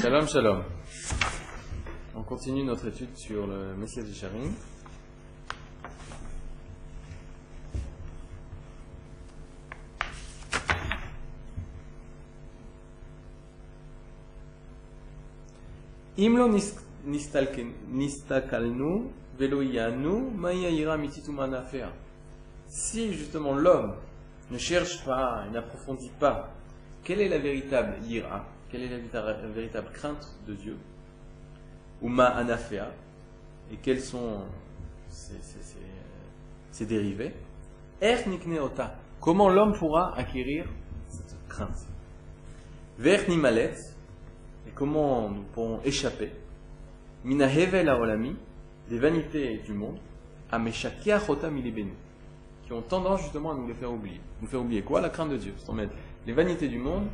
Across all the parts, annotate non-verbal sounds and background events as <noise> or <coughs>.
Shalom, shalom. On continue notre étude sur le Messias Yesharim. Imlo nistakalnu velo yanu ma'yayira mititumana faire. Si justement l'homme ne cherche pas et n'approfondit pas quelle est la véritable ira, quelle est la véritable, crainte de Dieu, ou ma anafea, et quels sont ses, ses, dérivés, er nikneota, comment l'homme pourra acquérir cette crainte? Ver nimalet, et comment nous pourrons échapper, mina hevel olami, des vanités du monde, à meshakia chota milibenu, qui ont tendance justement à nous les faire oublier. Nous faire oublier quoi? La crainte de Dieu. Les vanités du monde,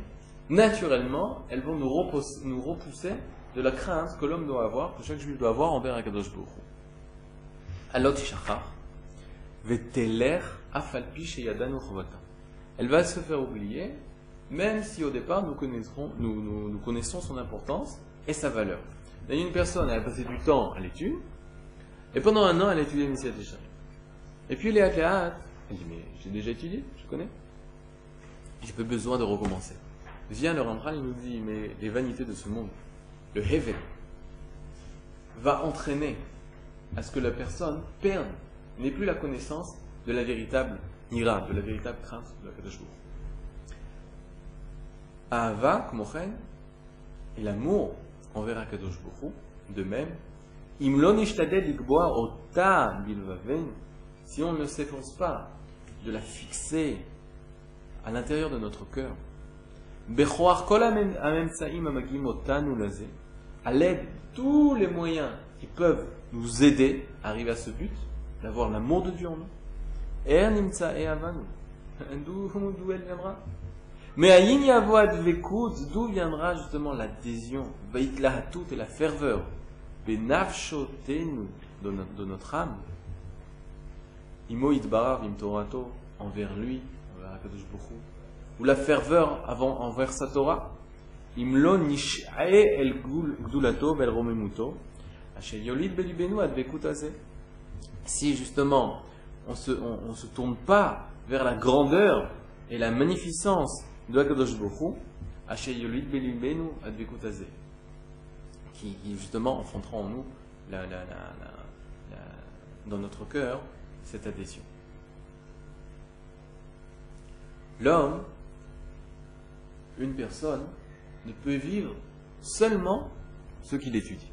naturellement, elles vont nous repousser, de la crainte que l'homme doit avoir, que chaque juif doit avoir envers Akadosh Baruch Alot veteler afalpi. Elle va se faire oublier, même si au départ nous connaissons, son importance et sa valeur. Il y a une personne, elle a passé du temps à l'étude, et pendant un an, elle a étudié Messiah. Et puis, Léa Théâtre, elle dit, mais j'ai déjà étudié, je connais. J'ai pas besoin de recommencer. Vient le Rambral, il nous dit, mais les vanités de ce monde, le Hevel, va entraîner à ce que la personne perde, n'ait plus la connaissance de la véritable ira, de la véritable crainte de la Kadosh Ahava, Kmochen, et l'amour envers Akadosh Baruch de même, Imlon ota bilvaven, si on ne s'efforce pas de la fixer à l'intérieur de notre cœur, à l'aide de tous les moyens qui peuvent nous aider à arriver à ce but, d'avoir l'amour de Dieu en nous. <laughs> D'où elle viendra? Mais à d'où viendra justement l'adhésion, tout et la ferveur, de notre âme, Imo Idbar, Torato, envers lui, envers Akadosh Baruch ou la ferveur avant, envers sa Torah, Imlo Nish'e el Gdulato bel Romemuto, Yolid belibenu advekutaze. Si justement on se, on, on se tourne pas vers la grandeur et la magnificence de Akadosh Asher Yolid belibenu advekutaze, qui justement enfantera en nous la, la, la, dans notre cœur cette adhésion. L'homme, une personne, ne peut vivre seulement ce qu'il étudie,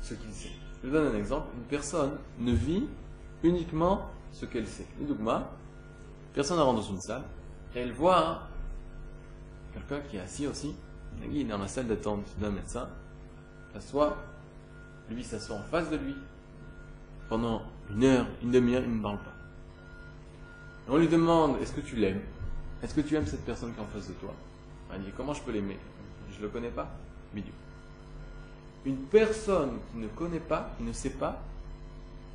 ce qu'il sait. Je donne un exemple. Une personne ne vit uniquement ce qu'elle sait. Le dogma, personne rentre dans une salle et elle voit quelqu'un qui est assis aussi, il est dans la salle d'attente d'un médecin, s'assoit, lui s'assoit en face de lui, pendant une heure, une demi-heure, il ne parle pas. on lui demande Est-ce que tu l'aimes? Est-ce que tu aimes cette personne qui est en face de toi? Il dit Comment je peux l'aimer? Je ne le connais pas? Milieu. Une personne qui ne connaît pas, qui ne sait pas,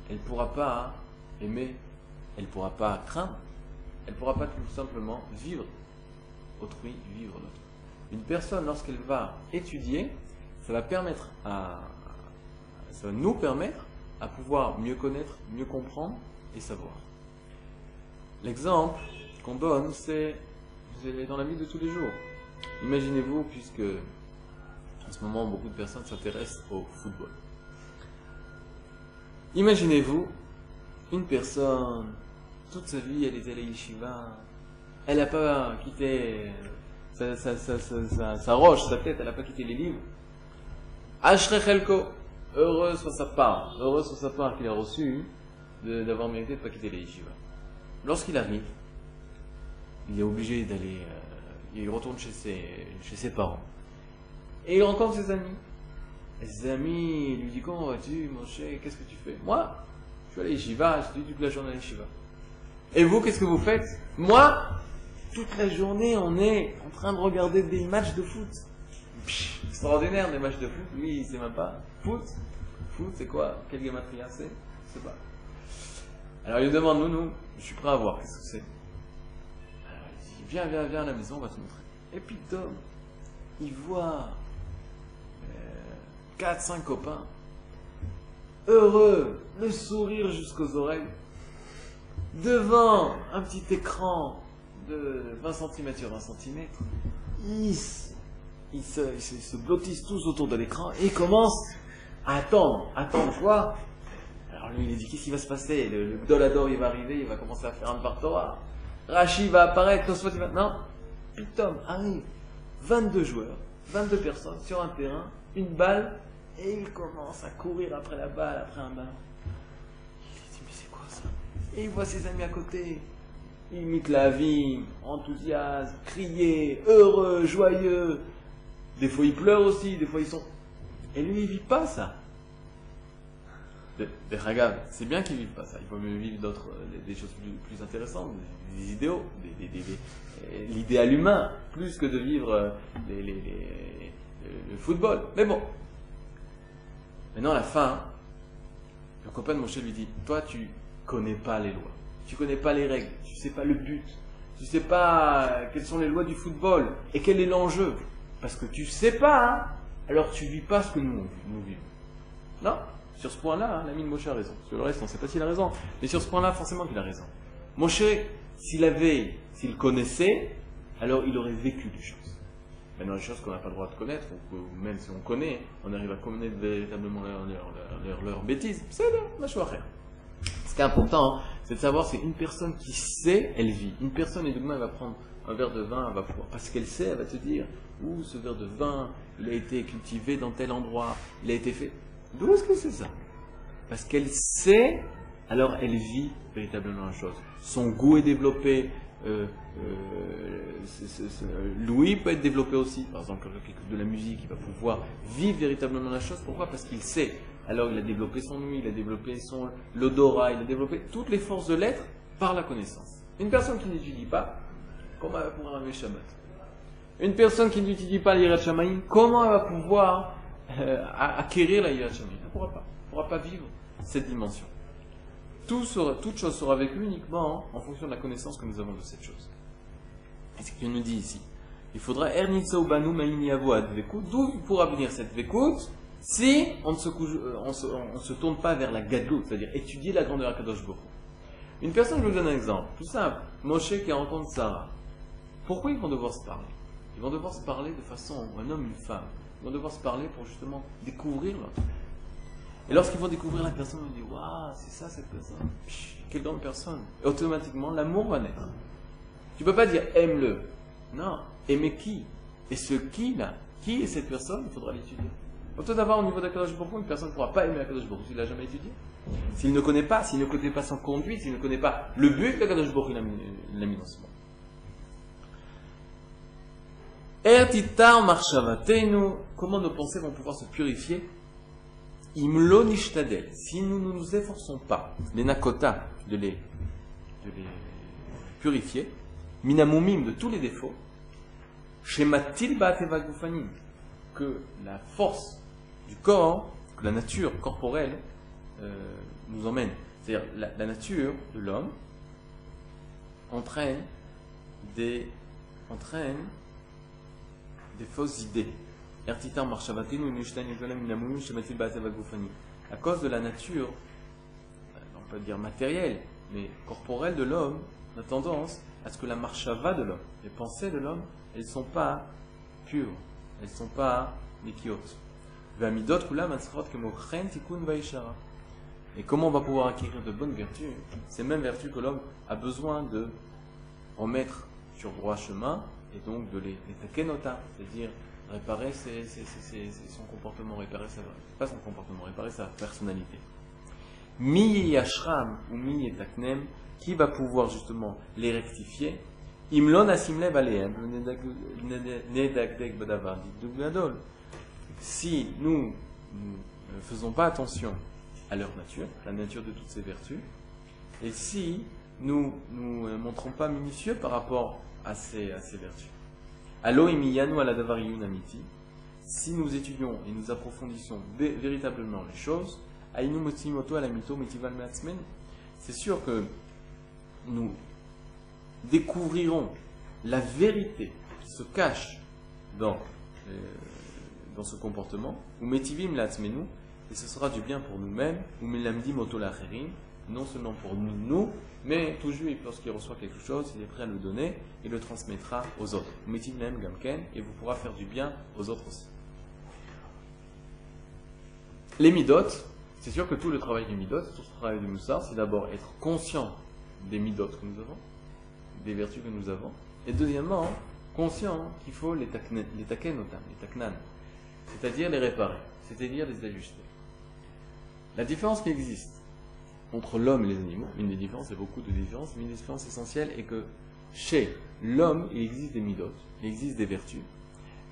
elle ne pourra pas aimer, elle ne pourra pas craindre, elle ne pourra pas tout simplement vivre autrui, vivre l'autre. Une personne, lorsqu'elle va étudier, ça va permettre à, ça va nous permettre à pouvoir mieux connaître, mieux comprendre et savoir. L'exemple qu'on donne, c'est dans la vie de tous les jours. Imaginez-vous, puisque en ce moment beaucoup de personnes s'intéressent au football. Imaginez-vous une personne, toute sa vie, elle est allée à Yeshiva, elle n'a pas quitté sa, roche, sa tête, elle n'a pas quitté les livres. Ashrechelko, heureux soit sa part, heureux soit sa part qu'il a reçu d'avoir mérité de ne pas quitter les. Lorsqu'il arrive, il est obligé d'aller, euh, il retourne chez ses, chez ses parents. Et il rencontre ses amis. Et ses amis lui disent Comment vas-tu, mon Qu'est-ce que tu fais? Moi, je suis allé à yeshiva, je toute la journée à yeshiva. Et vous, qu'est-ce que vous faites? Moi, toute la journée, on est en train de regarder des matchs de foot extraordinaire des matchs de foot. Lui, il sait même pas. Foot Foot, c'est quoi? Quel gamatria c'est? Je sais pas. Alors il lui demande, nous, je suis prêt à voir, qu'est-ce que c'est? Viens, viens, viens à la maison, on va te montrer. Et puis Tom, il voit 4-5 copains, heureux, le sourire jusqu'aux oreilles, devant un petit écran de 20 cm sur 20 cm, ils, se, blottissent tous autour de l'écran et ils commencent à attendre, attendre quoi? Alors lui il dit qu'est-ce qui va se passer? Le, Dolador il va arriver, il va commencer à faire un Torah. Rachid va apparaître, Tosfot va... Non, Putain, arrive 22 joueurs, 22 personnes sur un terrain, une balle, et il commence à courir après la balle, après un ballon. Il dit, mais c'est quoi ça? Et il voit ses amis à côté. Il imite la vie, enthousiasme, crier, heureux, joyeux. Des fois ils pleurent aussi, des fois ils sont. Et lui il vit pas ça. C'est bien qu'ils vivent pas ça. Il faut mieux vivre d'autres, des choses plus, intéressantes, des, idéaux, l'idéal humain, plus que de vivre euh, le football. Mais bon, Maintenant, à la fin, le copain de Moshe lui dit Toi, tu connais pas les lois, tu connais pas les règles, tu sais pas le but, tu sais pas quelles sont les lois du football et quel est l'enjeu. Parce que tu sais pas, hein, alors tu vis pas ce que nous vivons. Non? Sur ce point-là, hein, l'ami de Moshe a raison. Sur le reste, on ne sait pas s'il a raison. Mais sur ce point-là, forcément qu'il a raison. Moshe, s'il avait, s'il connaissait, alors il aurait vécu des choses. Maintenant, les choses qu'on n'a pas le droit de connaître, ou, même si on connaît, on arrive à connaître véritablement leurs leur, bêtises, c'est la chose Ce qui est important, hein, c'est de savoir, c'est une personne qui sait, elle vit. Une personne, et demain, elle va prendre un verre de vin, elle va pouvoir, parce qu'elle sait, elle va te dire, ouh, ce verre de vin, il a été cultivé dans tel endroit, il a été fait. D'où est-ce que c'est ça Parce qu'elle sait, alors elle vit véritablement la chose. Son goût est développé, euh, euh, Louis peut être développé aussi. Par exemple, quand il écoute de la musique, il va pouvoir vivre véritablement la chose. Pourquoi? Parce qu'il sait. Alors, il a développé son nuit, il a développé son l'odorat, il a développé toutes les forces de l'être par la connaissance. Une personne qui n'étudie pas, comment elle va pouvoir arriver Shabbat? Une personne qui n'étudie pas l'Irat Shamaïm, comment elle va pouvoir euh, acquérir la Yirat Elle ne pourra pas. Elle ne pourra pas vivre cette dimension toute chose sera vécue uniquement en fonction de la connaissance que nous avons de cette chose. Et ce qu'il nous dit ici. Il faudra D'où pourra venir cette vekut si on ne se, euh, on se, tourne pas vers la gadlout, c'est-à-dire étudier la grandeur Kadosh Boko. Une personne, je vous donne un exemple, tout simple. Moshe qui rencontre Sarah. Pourquoi ils vont devoir se parler? Ils vont devoir se parler de façon, un homme, une femme. Ils vont devoir se parler pour justement découvrir l'autre. Et lorsqu'ils vont découvrir la personne, ils vont dire Waouh, c'est ça cette personne. quelle grande personne. Et automatiquement, l'amour va naître. Tu ne peux pas dire aime-le. Non, aimer qui? Et ce qui là, qui est cette personne Il faudra l'étudier. Autant d'avoir au niveau d'Akadosh Baruch une personne ne pourra pas aimer Akadosh Baruch s'il l'a jamais étudié. S'il ne connaît pas, s'il ne connaît pas son conduite, s'il ne connaît pas le but qu'Akadosh Baruch l'a mis dans ce monde. Comment nos pensées vont pouvoir se purifier Imlo nishtadel, si nous ne nous efforçons pas, les nakota, de les, de les purifier, minamumim de tous les défauts, shematil gufanim, que la force du corps, que la nature corporelle euh, nous emmène. C'est-à-dire la, la nature de l'homme entraîne des, entraîne des fausses idées. À cause de la nature, on peut dire matérielle, mais corporelle de l'homme, on a tendance à ce que la marchava de l'homme, les pensées de l'homme, elles ne sont pas pures, elles ne sont pas nikiotes. Et comment on va pouvoir acquérir de bonnes vertus? Ces mêmes vertus que l'homme a besoin de remettre sur droit chemin et donc de les, les c'est-à-dire réparer son comportement, réparer sa, pas son comportement, réparer sa personnalité. Mi yashram ou mi taknem, qui va pouvoir justement les rectifier? Imlon asimlev aleem, Si nous ne faisons pas attention à leur nature, la nature de toutes ces vertus, et si nous ne montrons pas minutieux par rapport à à ces vertus. Si nous étudions et nous approfondissons véritablement les choses, c'est sûr que nous découvrirons la vérité qui se cache dans, euh, dans ce comportement, ou metivim latzmenu, et ce sera du bien pour nous-mêmes, ou milamdim otolacherim, non seulement pour nous, mais tout juif, lorsqu'il reçoit quelque chose, il est prêt à le donner et le transmettra aux autres. Metivim gamken, et vous pourra faire du bien aux autres aussi. Les midot, c'est sûr que tout le travail des midot, tout ce travail du moussard, c'est d'abord être conscient des midot que nous avons, des vertus que nous avons, et deuxièmement, conscient qu'il faut les, taknen, les taknan, c'est-à-dire les réparer, c'est-à-dire les ajuster. La différence qui existe entre l'homme et les animaux, une des différences, il y a beaucoup de différences, mais une des différences essentielles est que chez l'homme, il existe des midot, il existe des vertus,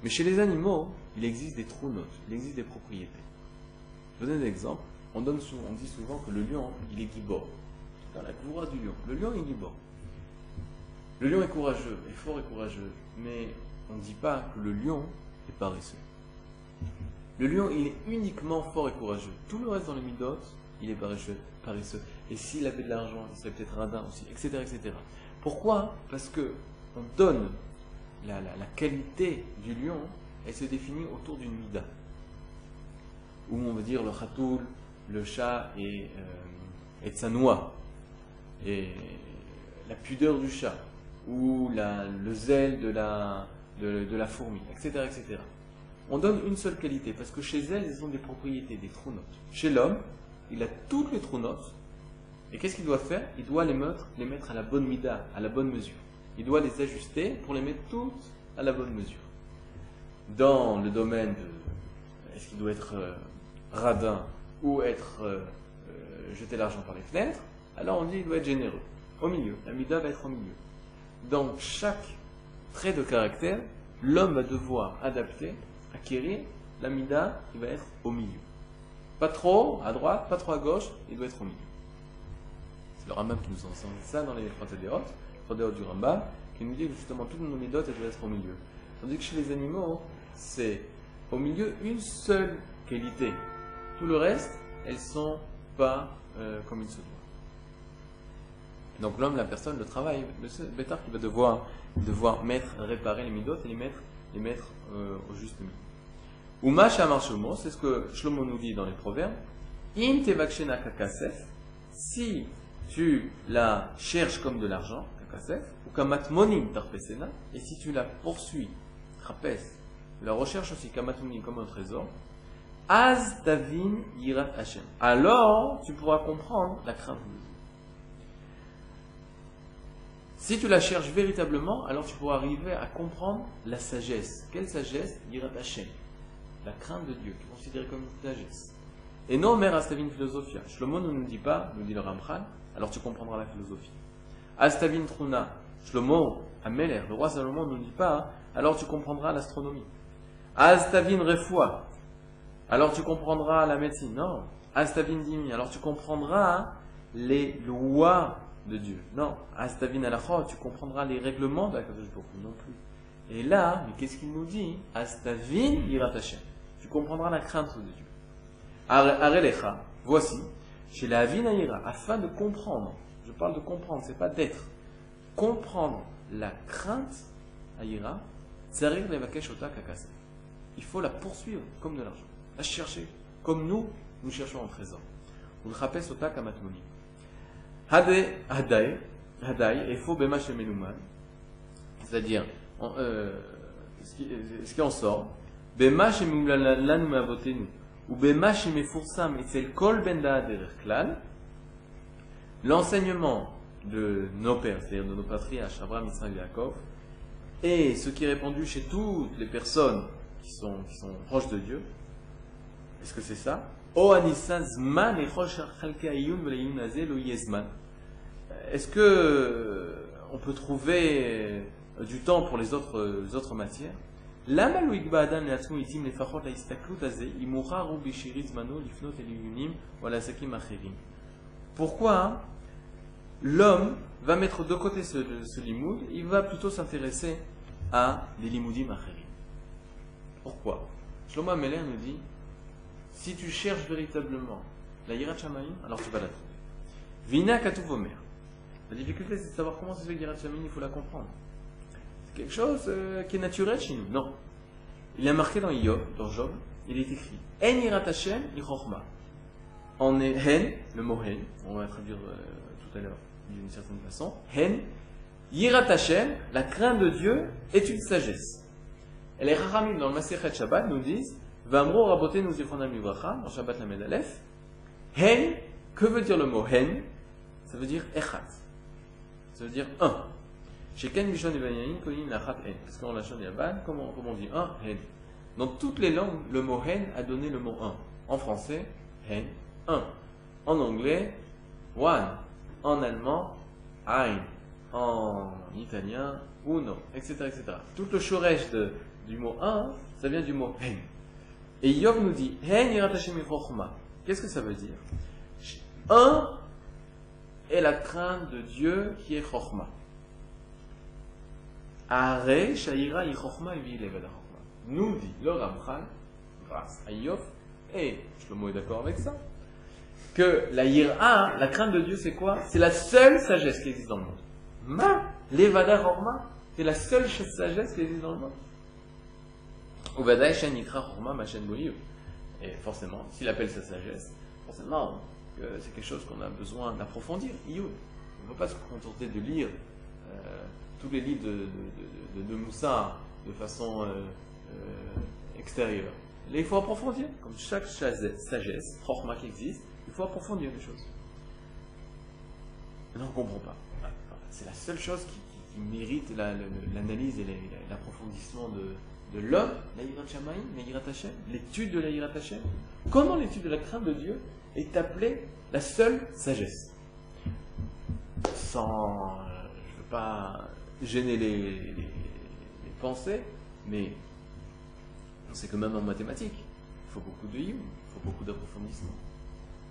mais chez les animaux, il existe des trous il existe des propriétés. Je vous donne un exemple. On, donne on dit souvent que le lion, il est gibor. Dans la gloire du lion. Le lion est gibor. Le lion est courageux, est fort et courageux. Mais on ne dit pas que le lion est paresseux. Le lion, il est uniquement fort et courageux. Tout le reste dans les midot, il est paresseux. paresseux. Et s'il avait de l'argent, il serait peut-être radin aussi, etc. etc. Pourquoi? Parce que on donne la, la, qualité du lion, elle se définit autour d'une mida où on veut dire le khatoul, le chat et, euh, et tsanoua, et la pudeur du chat, ou le zèle de la, de, la fourmi, etc., etc. On donne une seule qualité, parce que chez elles, elles ont des propriétés, des trous-notes. Chez l'homme, il a toutes les trous-notes, et qu'est-ce qu'il doit faire? Il doit les mettre, à la bonne mida, à la bonne mesure. Il doit les ajuster pour les mettre toutes à la bonne mesure. Dans le domaine de est-ce qu'il doit être euh, radin ou être euh, euh, jeter l'argent par les fenêtres, alors on dit qu'il doit être généreux. Au milieu. La mida va être au milieu. Dans chaque trait de caractère, l'homme va devoir adapter, acquérir la mida qui va être au milieu. Pas trop à droite, pas trop à gauche, il doit être au milieu. C'est le Rambam qui nous enseigne ça dans les Frontadéot, du Rambam, qui nous dit que justement toutes nos midotes, doivent être au milieu. Tandis que chez les animaux, c'est au milieu une seule qualité tout le reste, elles sont pas euh, comme il se doit. Donc l'homme, la personne, le travail, le bêtard qui va devoir, mettre, réparer les midotes et les mettre, les mettre euh, au juste milieu. Ou Amar Shlomo, c'est ce que Shlomo nous dit dans les proverbes. In kakasef, si tu la cherches comme de l'argent, kakasef, ou kamatmonim tarpesena, et si tu la poursuis, trapes, la recherche aussi kamatmonim comme un trésor, Az Davin Yirat Hashem. Alors, tu pourras comprendre la crainte de Dieu. Si tu la cherches véritablement, alors tu pourras arriver à comprendre la sagesse. Quelle sagesse? Yirat Hashem. La crainte de Dieu, qui est considérée comme une sagesse. Et non, mère Astavin Philosophia. Shlomo ne nous dit pas, nous dit le Ramchal, alors tu comprendras la philosophie. Astavin Truna. Shlomo, Ameler, le roi Salomon ne nous dit pas, alors tu comprendras l'astronomie. Astavin Refoua alors tu comprendras la médecine. Non. Astavin dimi, alors tu comprendras les lois de Dieu. Non. Astavin alachot, tu comprendras les règlements de la non plus. Et là, mais qu'est-ce qu'il nous dit? Astavin irat Tu comprendras la crainte de Dieu. Arelecha, voici, chez la vinaïra, afin de comprendre, je parle de comprendre, c'est pas d'être, comprendre la crainte, aïra, il faut la poursuivre comme de l'argent à chercher, comme nous, nous cherchons un trésor. Vous le Sota Kamatmoni. Hadai, Hadai, et faux Bema c'est-à-dire, euh, ce qui en sort, Ou Bema Shemefursam, et c'est le Kol Benda Klal, l'enseignement de nos pères, c'est-à-dire de nos patriarches, Abraham, Israël et Yaakov, et ce qui est répandu chez toutes les personnes qui sont, qui sont proches de Dieu, est-ce que c'est ça? Est-ce que on peut trouver du temps pour les autres, euh, autres matières? Pourquoi l'homme va mettre de côté ce, limoud, il va plutôt s'intéresser à des limoudim acherim. Pourquoi? Shlomo Ameler nous dit si tu cherches véritablement la Yirat Shamaim, alors tu vas la trouver. Vina Katuvomer. La difficulté, c'est de savoir comment se fait Yirat Shamaim, il faut la comprendre. Quelque chose euh, qui est naturel chez nous? Non. il a marqué dans Job, dans Job, il est écrit En yirat Hashem En hen, le mot hen, on va traduire euh, tout à l'heure d'une certaine façon, hen, yirat Hashem, la crainte de Dieu, est une sagesse. Et les Rahamim dans le Masechet Shabbat nous disent Vamro raboté nous zichronam livracha, dans Shabbat la Medalef, hen, que veut dire le mot hen? Ça veut dire echat. Ça veut dire un. Parce qu'en Lachon Yaban, comment, comment on dit un Hen. Dans toutes les langues, le mot hen a donné le mot un. En français, hen, un. En anglais, one. En allemand, ein. En italien, uno, etc. etc. Tout le shoresh du mot un, ça vient du mot hen. Et Yov nous dit, hen Qu'est-ce que ça veut dire? Un est la crainte de Dieu qui est chokhmah. Nous dit le Ramchal, grâce à Yov, et Shlomo est d'accord avec ça, que la Yira, la crainte de Dieu, c'est quoi? C'est la seule sagesse qui existe dans le monde. Ma, Levada Horma, c'est la seule sagesse qui existe dans le monde. Et forcément, s'il appelle sa sagesse, forcément, c'est quelque chose qu'on a besoin d'approfondir. On ne peut pas se contenter de lire euh, tous les livres de, de, Moussa de façon euh, euh, extérieure. Là, il faut approfondir. Comme chaque sagesse, Chorma qui existe, il faut approfondir les choses. Non, on ne comprend pas. C'est la seule chose qui, mérite l'analyse et l'approfondissement de, l'homme, la Yirat l'étude de la Yirat Comment l'étude de la crainte de Dieu est appelée la seule sagesse? Sans. je ne veux pas gêner les, pensées, mais on sait que même en mathématiques, il faut beaucoup de yum, il faut beaucoup d'approfondissement.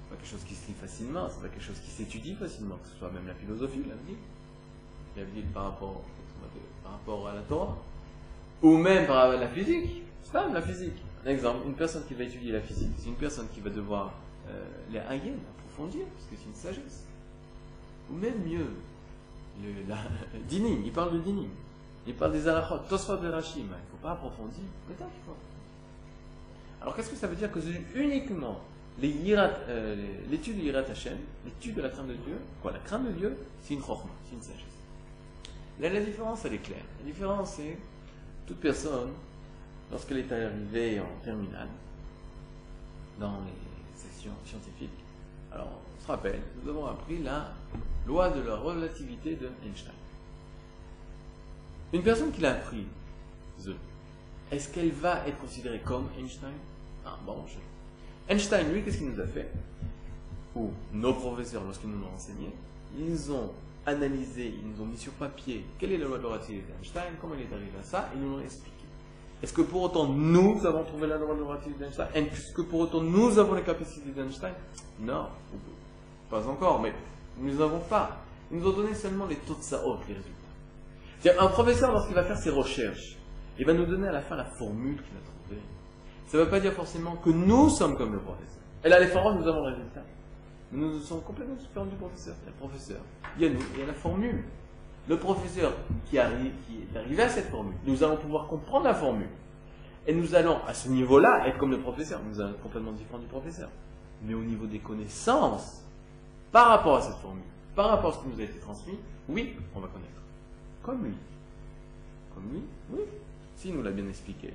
C'est pas quelque chose qui se lit facilement, c'est pas quelque chose qui s'étudie facilement, que ce soit même la philosophie, la vie par rapport, par rapport à la Torah, ou même par la physique, c'est pas la physique. Un exemple, une personne qui va étudier la physique, c'est une personne qui va devoir euh, les haïen, approfondir, parce que c'est une sagesse. Ou même mieux, le, dinim, il parle de dinim. Il parle des alachot, tosfot de rachim. Il ne faut pas approfondir. Alors qu'est-ce que ça veut dire que c'est uniquement euh, l'étude de Yirat Hashem, l'étude de la crainte de Dieu, quoi, la crainte de Dieu, c'est une chorma, c'est une sagesse. La différence, elle est claire. La différence, c'est toute personne, lorsqu'elle est arrivée en terminale, dans les sessions scientifiques, alors on se rappelle, nous avons appris la loi de la relativité de Einstein. Une personne qui l'a appris, est-ce qu'elle va être considérée comme Einstein? Ah bon, Einstein, lui, qu'est-ce qu'il nous a fait? Ou nos professeurs, lorsqu'ils nous l'ont enseigné, ils ont analysé, ils nous ont mis sur papier quelle est la loi de la relativité d'Einstein, comment il est arrivé à ça, et ils nous l'ont expliqué. Est-ce que pour autant nous avons trouvé la loi relativité d'Einstein? Est-ce que pour autant nous avons les capacités d'Einstein? Non, pas encore, mais nous n'avons pas. Ils nous ont donné seulement les taux de saot, les résultats. Un professeur, lorsqu'il va faire ses recherches, il va nous donner à la fin la formule qu'il a trouvée. Ça ne veut pas dire forcément que nous sommes comme le professeur. Et là, les formules, nous avons le résultat. Nous sommes complètement différents du professeur. Il y a le professeur, il y a nous, il y a la formule. Le professeur qui, est arrivé à cette formule, nous allons pouvoir comprendre la formule. Et nous allons, à ce niveau-là, être comme le professeur. Nous allons être complètement différents du professeur. Mais au niveau des connaissances, par rapport à cette formule, par rapport à ce qui nous a été transmis, oui, on va connaître. Comme lui. Comme lui, oui. S'il nous l'a bien expliqué,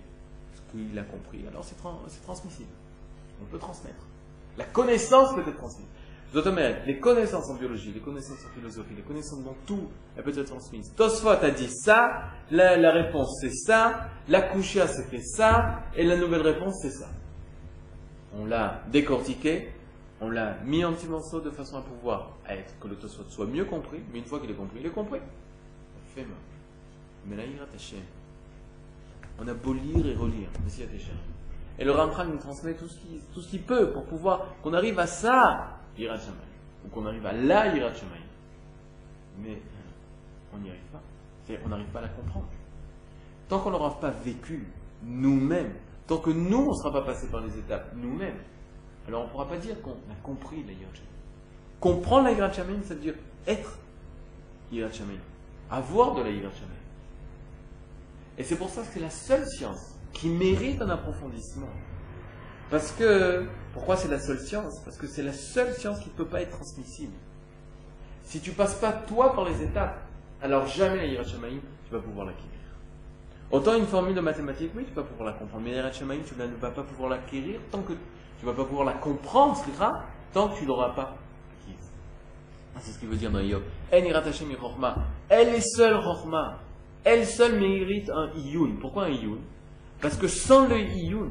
ce qu'il a compris, alors c'est transmissible. On peut transmettre. La connaissance peut être transmise. Les connaissances en biologie, les connaissances en philosophie, les connaissances dans tout, elles peuvent être transmises. Tosfot a dit ça, la, réponse c'est ça, la couchia c'était ça, et la nouvelle réponse c'est ça. On l'a décortiqué, on l'a mis en petit morceau de façon à pouvoir être, que le Tosfot soit mieux compris, mais une fois qu'il est compris, il est compris. On a beau lire et relire, mais s'il y a Et le Ramchal nous transmet tout ce qu'il peut pour pouvoir qu'on arrive à ça, Ou qu'on arrive à la Yirat Mais on n'y arrive pas. On n'arrive pas à la comprendre. Tant qu'on n'aura pas vécu nous-mêmes, tant que nous, on ne sera pas passé par les étapes nous-mêmes, alors on ne pourra pas dire qu'on a compris la Yirat Comprendre la Yirat ça veut dire être Yirat Avoir de la Yirat Et c'est pour ça que c'est la seule science qui mérite un approfondissement. Parce que, pourquoi c'est la seule science? Parce que c'est la seule science qui ne peut pas être transmissible. Si tu passes pas toi par les étapes, alors jamais la Yirat tu vas pouvoir l'acquérir. Autant une formule de mathématiques, oui, tu vas pouvoir la comprendre, mais la Yirat tu ne vas pas pouvoir l'acquérir tant que tu vas pas pouvoir la comprendre, tant que tu l'auras pas acquise. Ah, c'est ce qu'il veut dire dans Yop. Elle est seule Rochma. Elle seule mérite un Iyun. Pourquoi un Iyun? Parce que sans le Iyun,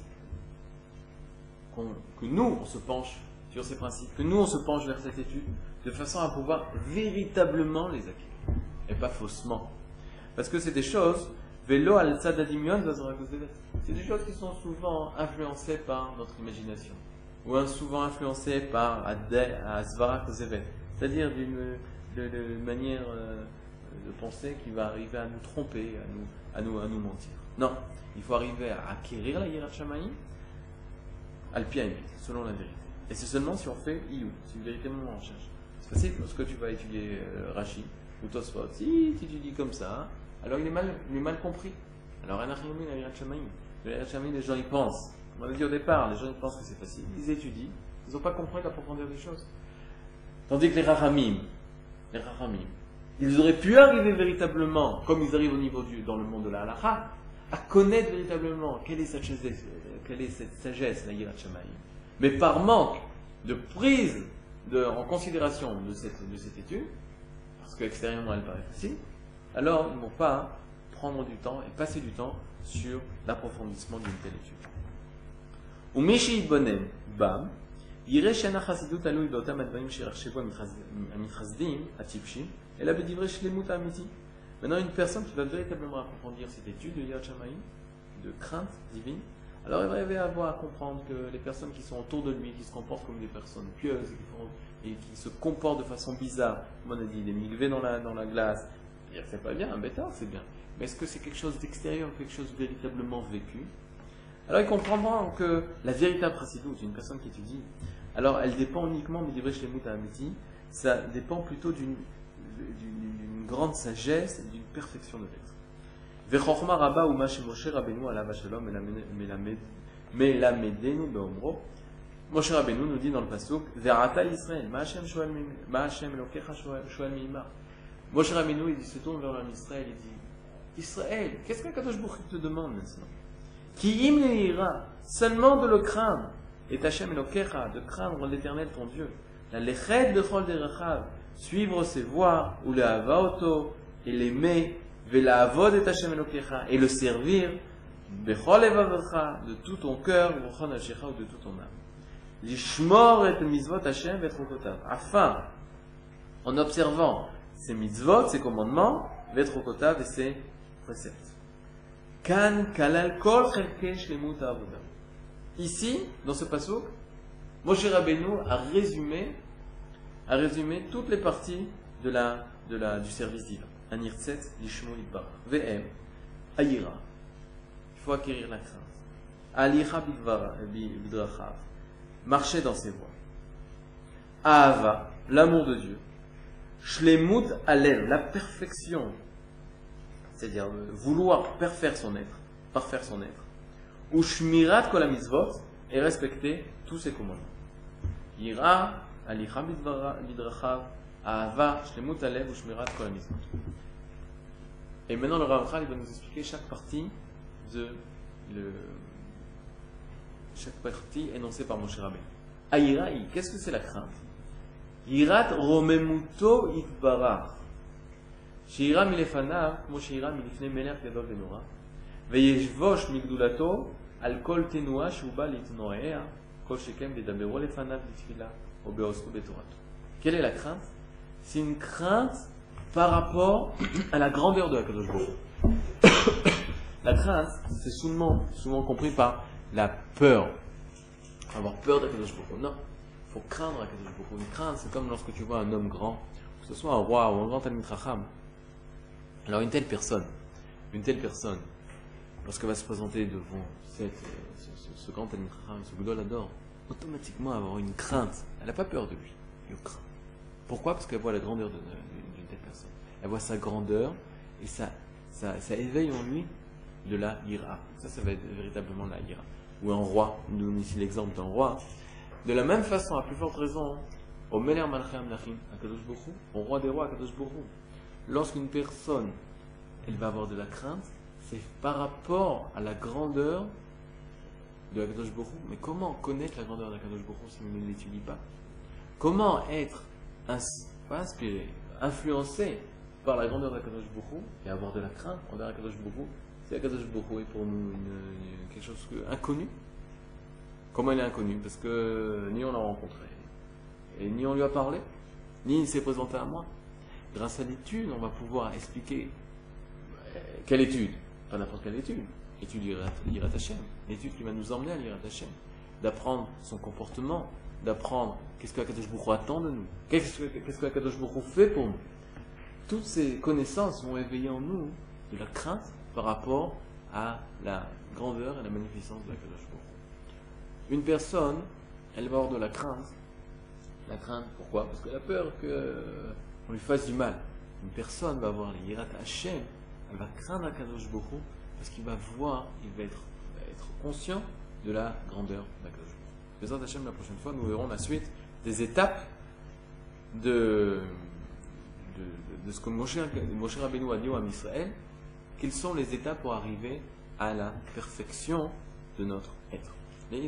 que nous, on se penche sur ces principes, que nous, on se penche vers cette étude, de façon à pouvoir véritablement les acquérir, et pas faussement. Parce que c'est des choses, c'est des choses qui sont souvent influencées par notre imagination, ou souvent influencées par Asvara c'est-à-dire d'une manière euh, de penser qui va arriver à nous tromper, à nous, à nous, à nous mentir. Non, il faut arriver à acquérir la Shamaï al selon la vérité. Et c'est seulement si on fait Iyou, si véritablement on cherche. C'est facile lorsque tu vas étudier euh, Rashi ou Tosfot. Si tu étudies comme ça, alors il est mal, il mal compris. Alors, les gens y pensent. On l'a dit au départ, les gens ils pensent que c'est facile. Ils étudient, ils n'ont pas compris la profondeur des choses. Tandis que les Rahamim, les Rahamim, ils auraient pu arriver véritablement, comme ils arrivent au niveau du, dans le monde de la halakha, à connaître véritablement quelle est cette sagesse, quelle est cette sagesse, la Yirat Mais par manque de prise de, en considération de cette, de cette étude, parce qu'extérieurement elle paraît facile, alors ils ne vont pas prendre du temps et passer du temps sur l'approfondissement d'une telle étude. Ou Mishi Bonem, Bam, יראה שאין החסידות תלוי באותם הדברים שיחשבו המתחסדים, הטיפשים, אלא בדברי שלמות האמיתי. Maintenant, une personne qui va véritablement approfondir cette étude de Yad de crainte divine, alors il va avoir à comprendre que les personnes qui sont autour de lui, qui se comportent comme des personnes pieuses et qui se comportent de façon bizarre, comme on a dit, des milvés dans la, dans la glace, c'est pas bien, un bêtard c'est bien. Mais est-ce que c'est quelque chose d'extérieur, quelque chose de véritablement vécu? Alors il comprendra que la véritable c'est une personne qui étudie, alors elle dépend uniquement, mais chez Amiti, ça dépend plutôt d'une grande sagesse et d'une perfection de l'être. וחוכמה רבה הוא מה שמשה רבנו עליו השלום מלמדנו באומרו Moshe Rabbeinu nous dit dans le pasuk, Verata Israël, ma Hashem Elokecha shoel mi'imar. Moshe Rabbeinu, il se tourne vers Israël, il dit, Israël, qu'est-ce que Kadosh Baruch te demande maintenant Qui im ira, seulement de le craindre, et Hashem Elokecha, de craindre l'éternel ton Dieu. La lechet de chol derechav, suivre ses voies, ou le havaoto, et l'aimer, vela avod et Hashem et le servir, bechol evavecha, de tout ton cœur, ou de toute ton âme. Lishmor et mitzvot Hashem vetrokotav, afin, en observant ses mitzvot, ses commandements, vetrokotav et ses préceptes. Kan kalal kol. Ici, dans ce passage, Moshe Rabbeinu a résumé, a résumé toutes les parties de la, de la, du service divin. Anirtzet, Lishmo. VM, Ayira. Il faut acquérir la crainte. Alira Bidrachav. Marcher dans ses voies. Ahava, l'amour de Dieu. Shlemut Alel, la perfection. C'est-à-dire vouloir parfaire son être. Parfaire son être ou shmirat kol mitzvot et respecter tous ses commandements. Ira, alicha midrachav, ahava, shlemut alev ou shmirat kol mitzvot. Et maintenant le Rav il va nous expliquer chaque partie de le, chaque partie énoncée par Moshe Rabbeinu. Aïraï, qu'est-ce que c'est la crainte Yirat romemuto itbarach. שיראה מלפניו, כמו שיראה מלפני מלך גדול ונורא, וישבוש מגדולתו על כל תנועה שהוא בא להתנועע, כל שכן וידברו לפניו בתפילה quelle est la crainte? C'est une crainte par rapport à la grandeur de la Kadosh <coughs> La crainte, c'est souvent, souvent compris par la peur. Avoir peur de la Kadosh Non, il faut craindre la Kadosh Une crainte, c'est comme lorsque tu vois un homme grand, que ce soit un roi ou un grand Talmud Alors une telle personne, une telle personne, lorsqu'elle va se présenter devant ce, ce, ce grand ce Goudol adore, automatiquement avoir une crainte. Elle n'a pas peur de lui, elle craint. Pourquoi? Parce qu'elle voit la grandeur d'une telle personne. Elle voit sa grandeur et ça, ça, éveille en lui de la ira. Ça, ça va être véritablement la ira. Ou un roi, nous donnons ici l'exemple d'un roi. De la même façon, à plus forte raison, au Meler Malchem Nachim, Kadosh Bourou, au roi des rois, Kadosh Bourou, lorsqu'une personne, elle va avoir de la crainte, c'est par rapport à la grandeur de Kadosh Bourou. Mais comment connaître la grandeur de Kadosh Bourou si on ne l'étudie pas? Comment être inspiré, influencé par la grandeur d'Akadosh Bourou et avoir de la crainte envers Akadosh Bourou c'est Akadosh Baruch est pour nous quelque chose d'inconnu. Comment il est inconnu Parce que ni on l'a rencontré, et ni on lui a parlé, ni il s'est présenté à moi. Grâce à l'étude, on va pouvoir expliquer euh, quelle étude? Pas n'importe quelle étude. Étude Irat Hashem. L'étude qui va nous emmener à l'Irat Hashem. D'apprendre son comportement, d'apprendre qu'est-ce que Akadosh Baruch attend de nous, qu'est-ce que, qu'est-ce Akadosh fait pour nous. Toutes ces connaissances vont éveiller en nous de la crainte par rapport à la grandeur et la magnificence de la Kadosh Une personne, elle va avoir de la crainte. La crainte, pourquoi? Parce qu'elle a peur qu'on lui fasse du mal. Une personne va avoir les Yirat Hashem, elle va craindre la Kadosh Boko parce qu'il va voir, il va être, être, conscient de la grandeur de la Kadosh Boko. Hashem, la prochaine fois, nous verrons la suite des étapes de, de, de, ce que Moshe, Moshe Rabbeinu a dit à Israël quelles sont les étapes pour arriver à la perfection de notre être. Les